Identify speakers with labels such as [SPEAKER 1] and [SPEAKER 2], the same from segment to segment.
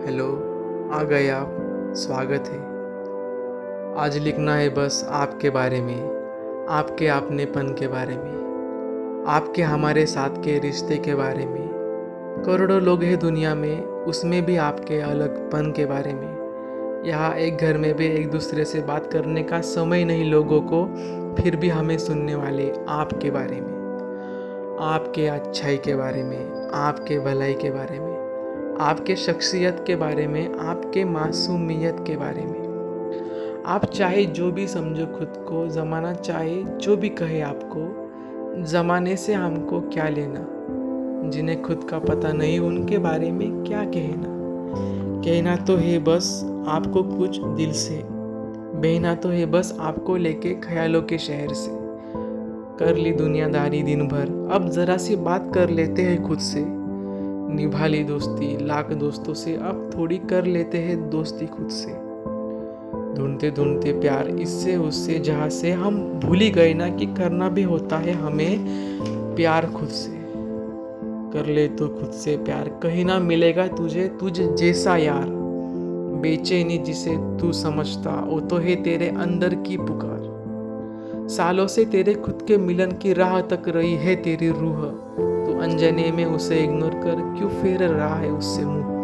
[SPEAKER 1] Hello, आ गए आप। स्वागत है। आज लिखना है बस आपके बारे में, आपके अपनेपन के बारे में, आपके हमारे साथ के रिश्ते के बारे में। करोड़ों लोग हैं दुनिया में, उसमें भी आपके अलगपन के बारे में। यहाँ एक घर में भी एक दूसरे से बात करने का समय नहीं लोगों को, फिर भी हमें सुनने वाले आपके बारे में, आपके अच्छाई के बारे में, आपके भलाई के बारे में। आपके शख्सियत के बारे में, आपके मासूमियत के बारे में। आप चाहे जो भी समझो खुद को, ज़माना चाहे जो भी कहे आपको, ज़माने से हमको क्या लेना? जिन्हें खुद का पता नहीं, उनके बारे में क्या कहना? कहना तो है बस आपको कुछ दिल से। बहना तो है बस आपको लेके ख्यालों के शहर से। कर ली दुनियादारी दिन भर। अब ज़रा सी बात कर लेते हैं खुद से। निभा ली दोस्ती, लाख दोस्तों से। अब थोड़ी कर लेते हैं दोस्ती खुद से। ढूंढते ढूंढते प्यार इससे उससे जहाँ से हम भूल ही गए ना कि करना भी होता है हमें प्यार खुद से। कर ले तो खुद से प्यार, कहीं ना मिलेगा तुझे, तुझ जैसा यार। बेचैनी जिसे तू समझता, वो तो है तेरे अंदर की पुकार। सालों से तेरे खुद के मिलन की राह तक रही है तेरी रूह। अनजाने में उसे इग्नोर कर क्यों फेर रहा है उससे मुँह?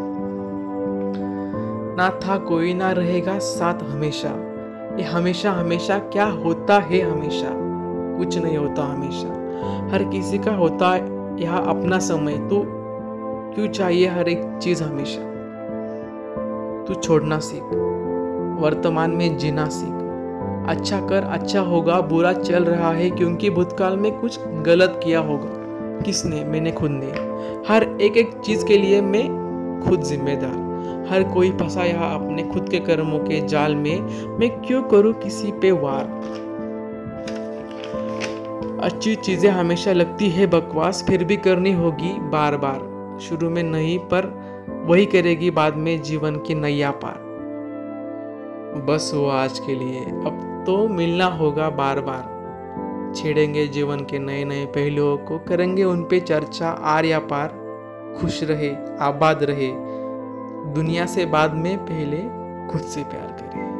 [SPEAKER 1] ना था कोई, ना रहेगा साथ हमेशा। ये हमेशा हमेशा क्या होता है हमेशा? कुछ नहीं होता हमेशा। हर किसी का होता है यह अपना समय। तो क्यों चाहिए हर एक चीज़ हमेशा? तू छोड़ना सीख। वर्तमान में जीना सीख। अच्छा कर अच्छा होगा, बुरा चल रहा है, क्योंकि भूतकाल में कुछ गलत किया होगा। किसने? मैंने खुद ने। हर एक एक चीज़ के लिए मैं खुद जिम्मेदार। हर कोई फंसा यहाँ अपने खुद के कर्मों के जाल में। मैं क्यों करूँ किसी पे वार? अच्छी चीज़ें हमेशा लगती है, बकवास फिर भी करनी होगी बार बार शुरू में नहीं, पर वही करेगी बाद में जीवन की नैया पार बस वो आज के लिए। अब तो मिलना होगा बार बार छेड़ेंगे जीवन के नए नए पहलुओं को, करेंगे उन पे चर्चा आर या पार खुश रहे, आबाद रहे। दुनिया से बाद में पहले खुद से प्यार करें